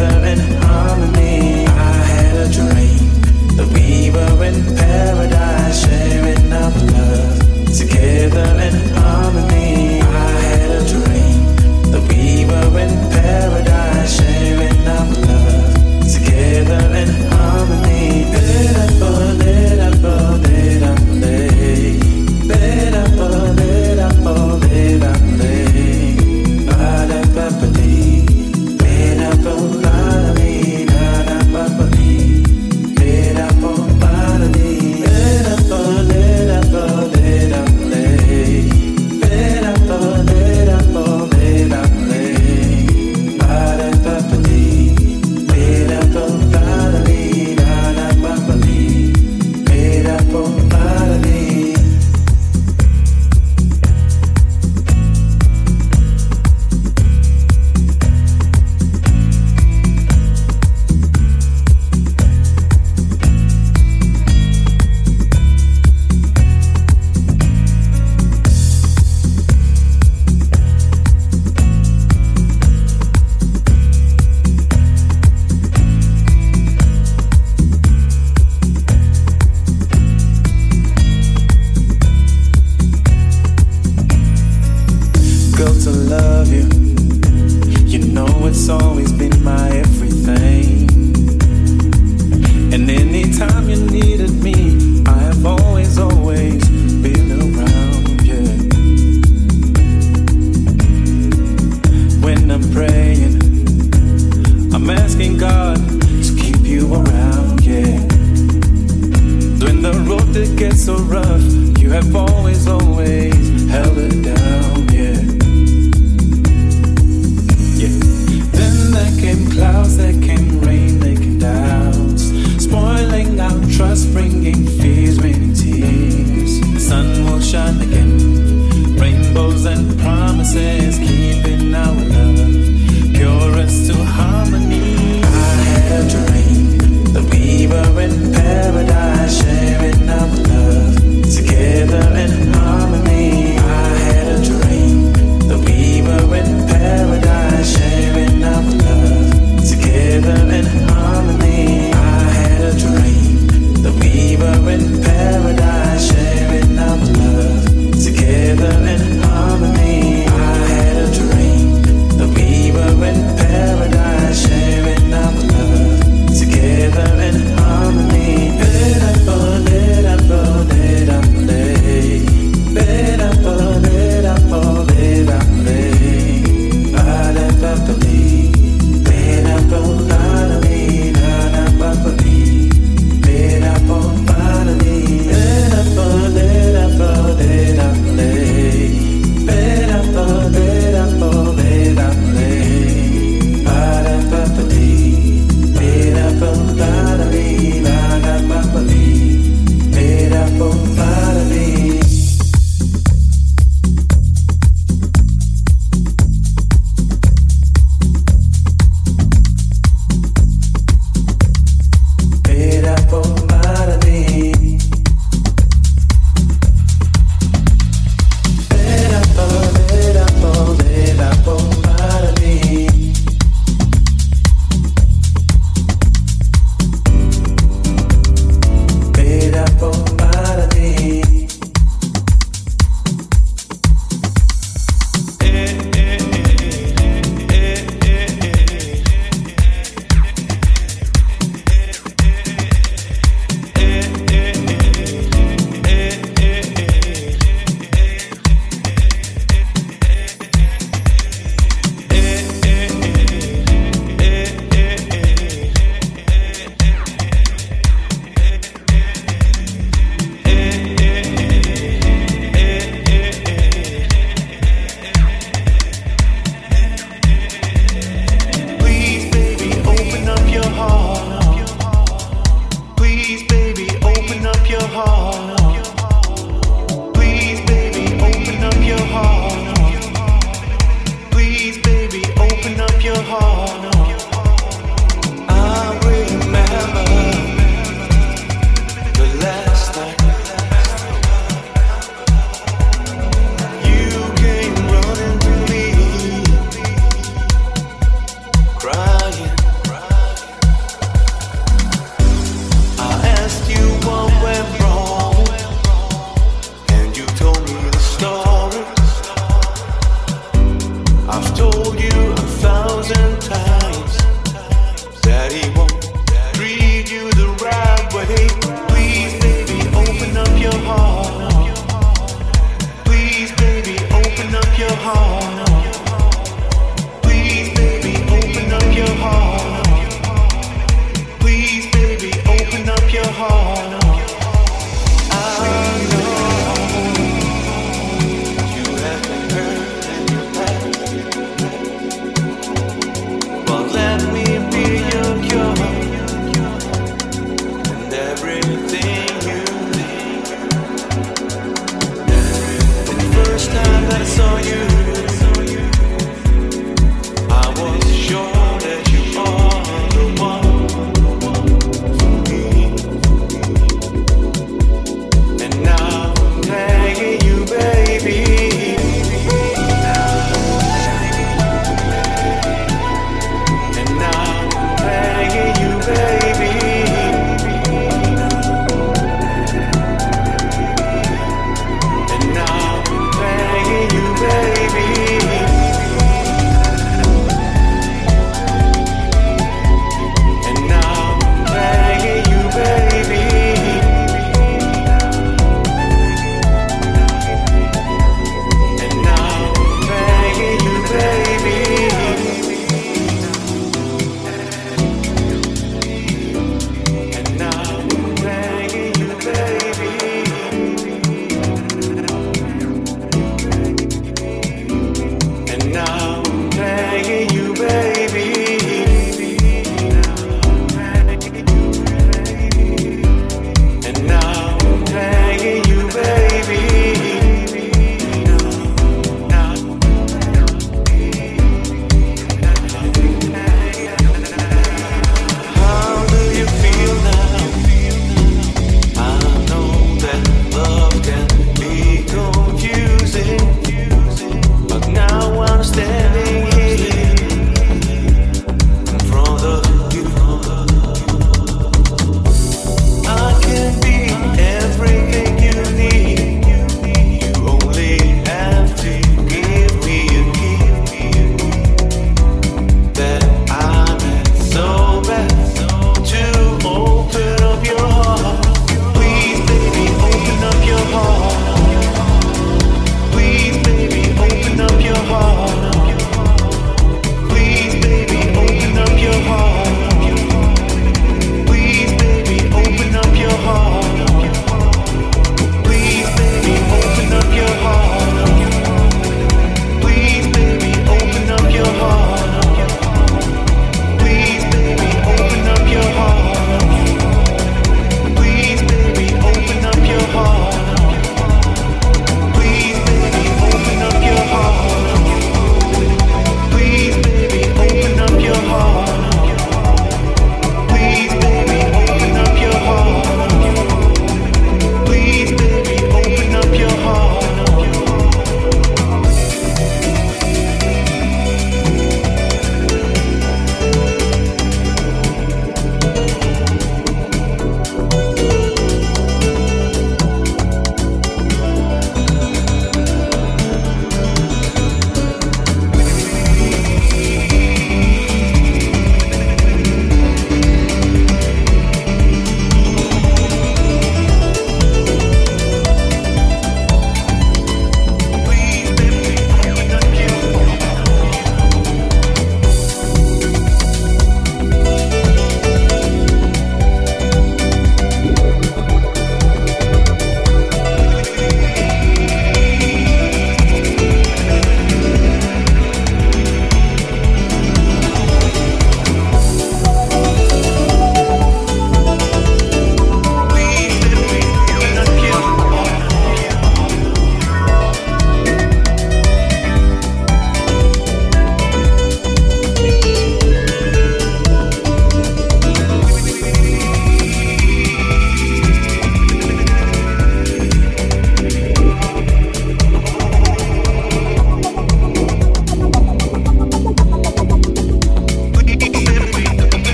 together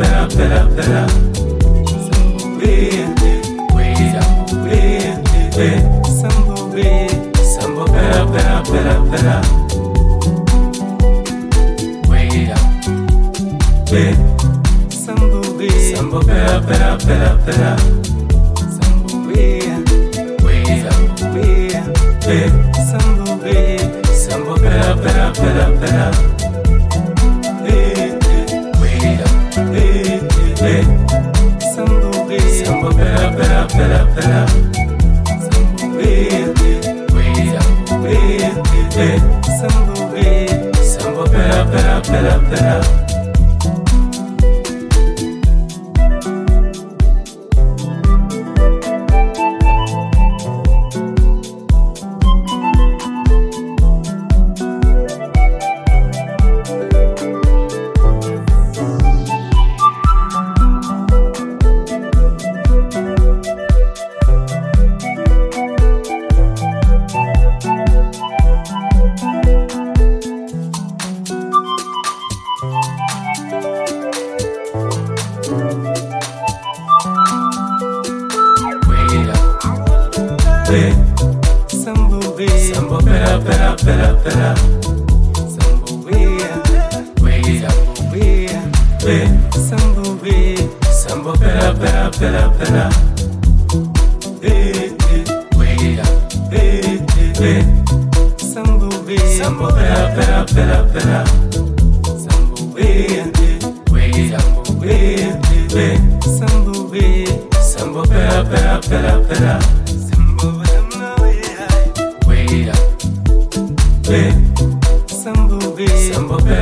pera, pera, pera. Vende, cuida, vende, ve. Sambo, ve. Sambo, pera, pera, pera, pera. Cuida, ve. Sambo, ve. Sambobe Sambobe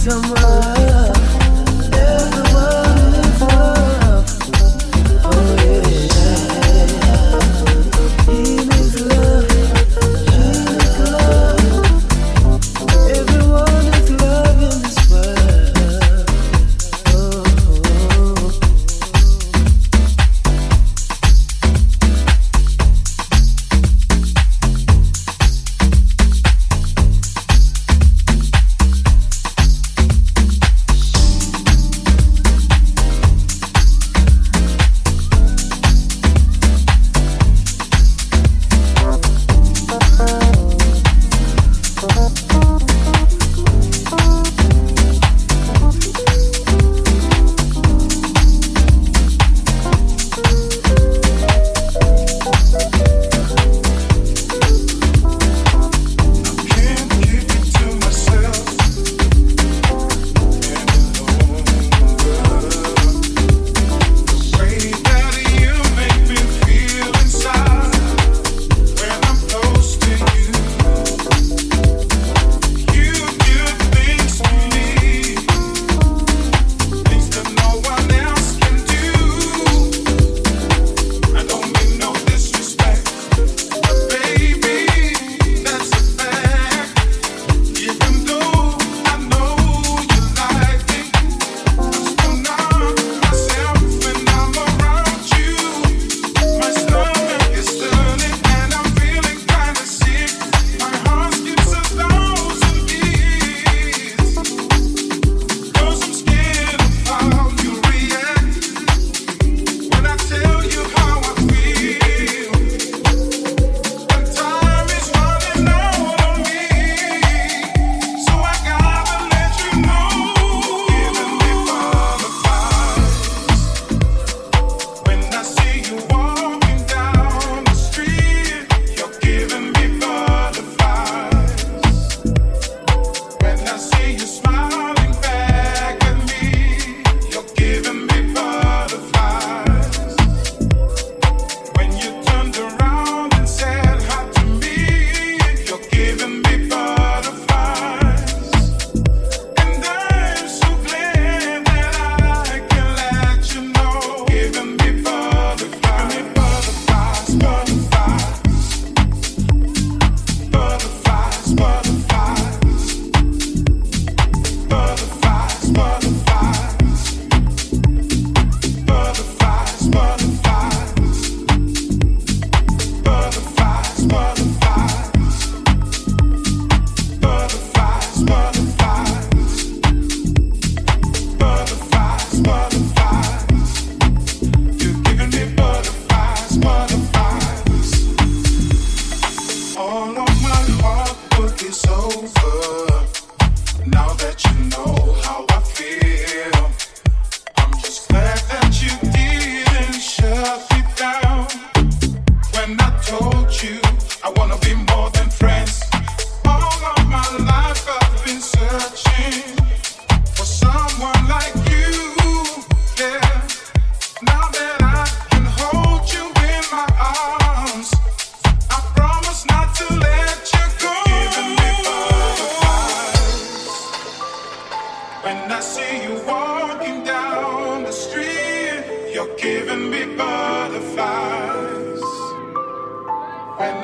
some.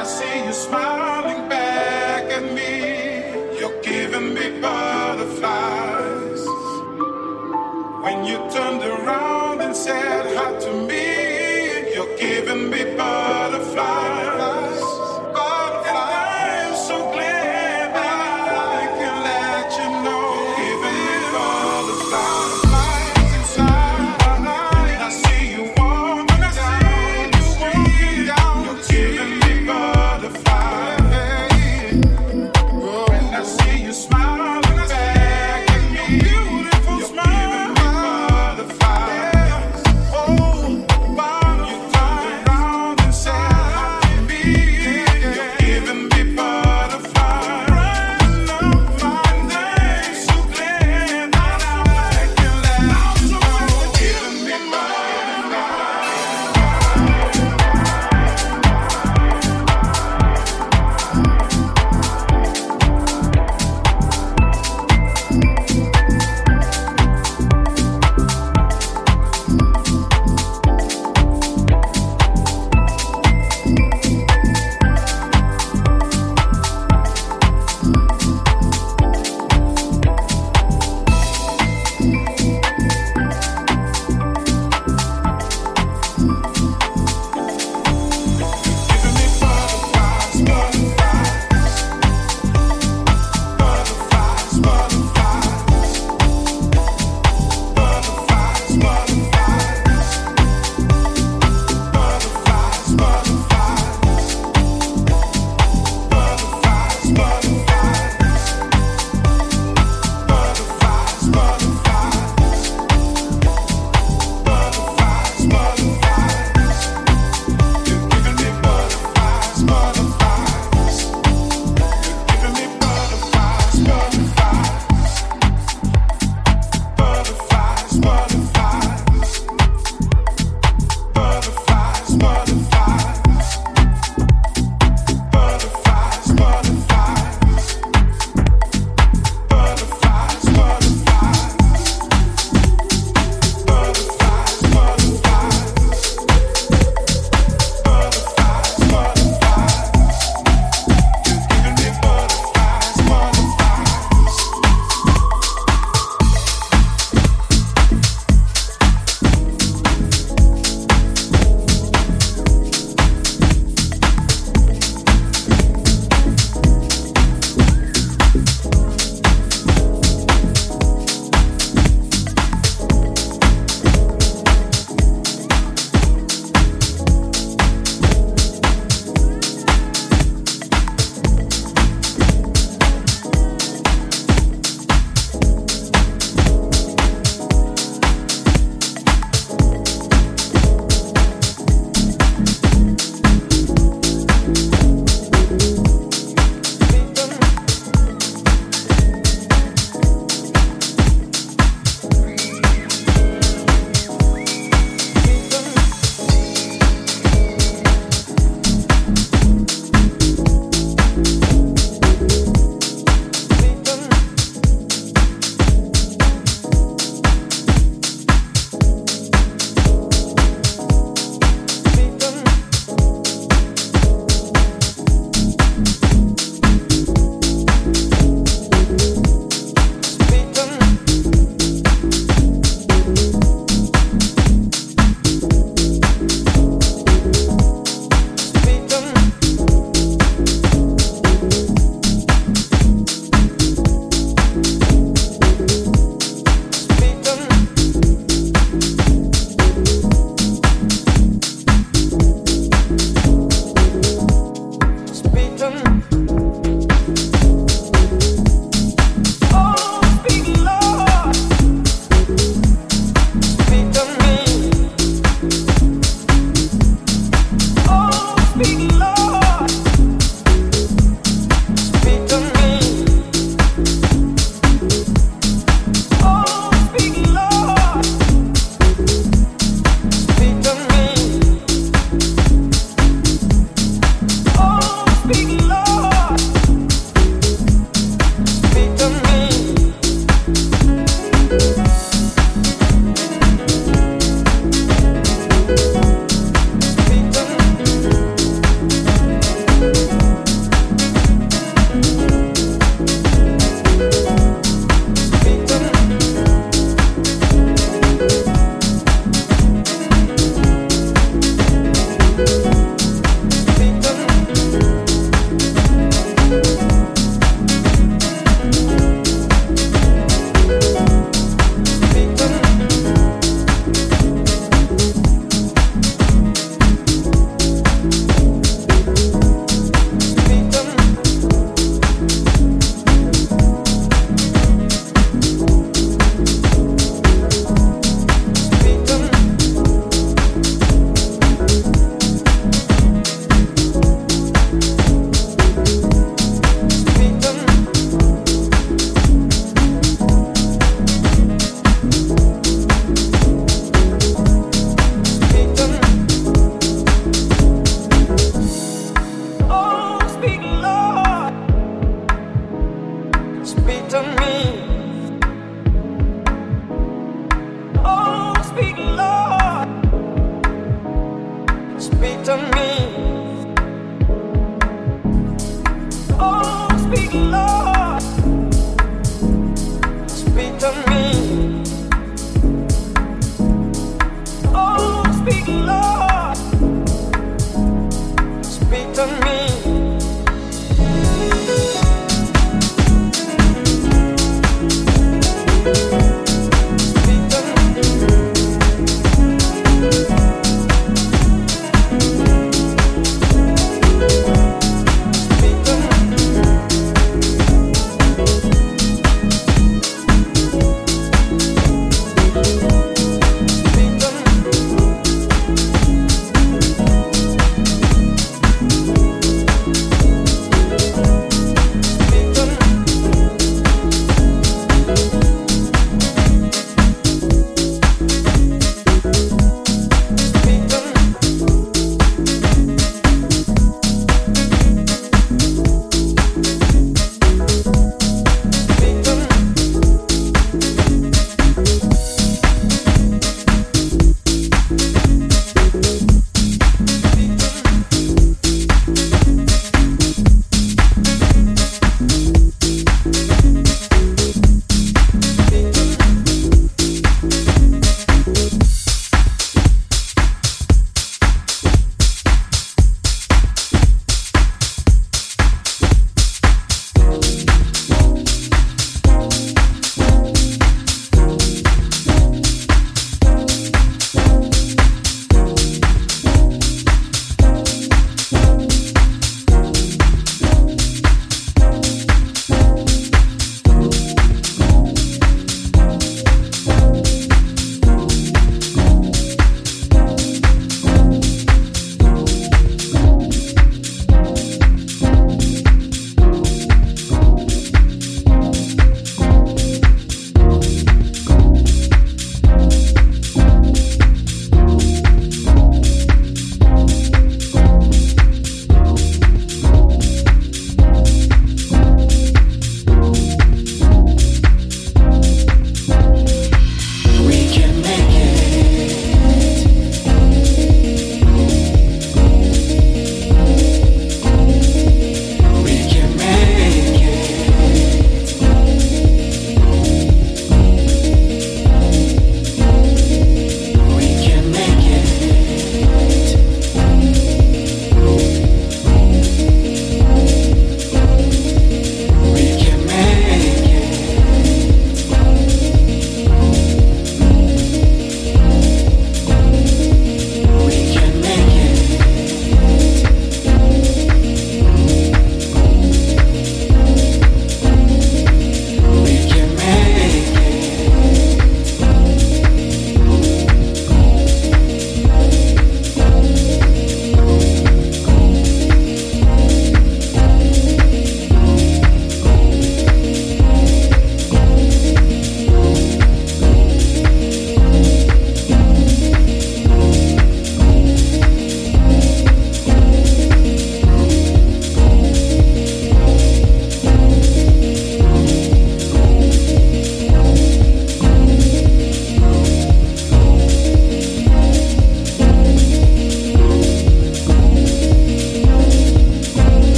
I see you smiling back at me. You're giving me butterflies. When you turned around and said hi to me, you're giving me butterflies.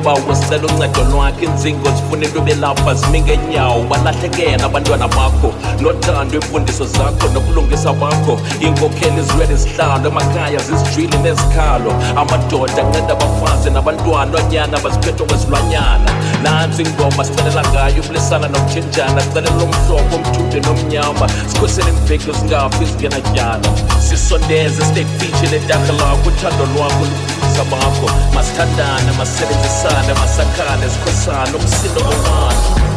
Ngoba usicela uncedo lwakhe inzingo zifunela ube lapha zimi ngenyawo balahlekela abantwana bakho nothando iimfundiso zakho nokulungisa bakho. Iinkokheli ezilwele zihlalo emakhaya zizijwili nezikhalo. Amadoda anceda abafazi nabantwana onyana baziphethwe kwezilwanyana. Nantsi ingoma sicelela ngayo ukulisana nokutshintshana sicelela lomhlobo omthude nomnyama. Sikhusele imveki zingafi izingenatyala sisondeze sitekfitshi letakha lakho uthando lwakho masithandane masisebenzisane masakhane sikhosane umsindo womandla too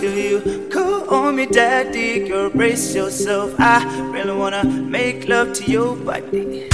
till you call me daddy, girl, brace yourself. I really wanna make love to your body.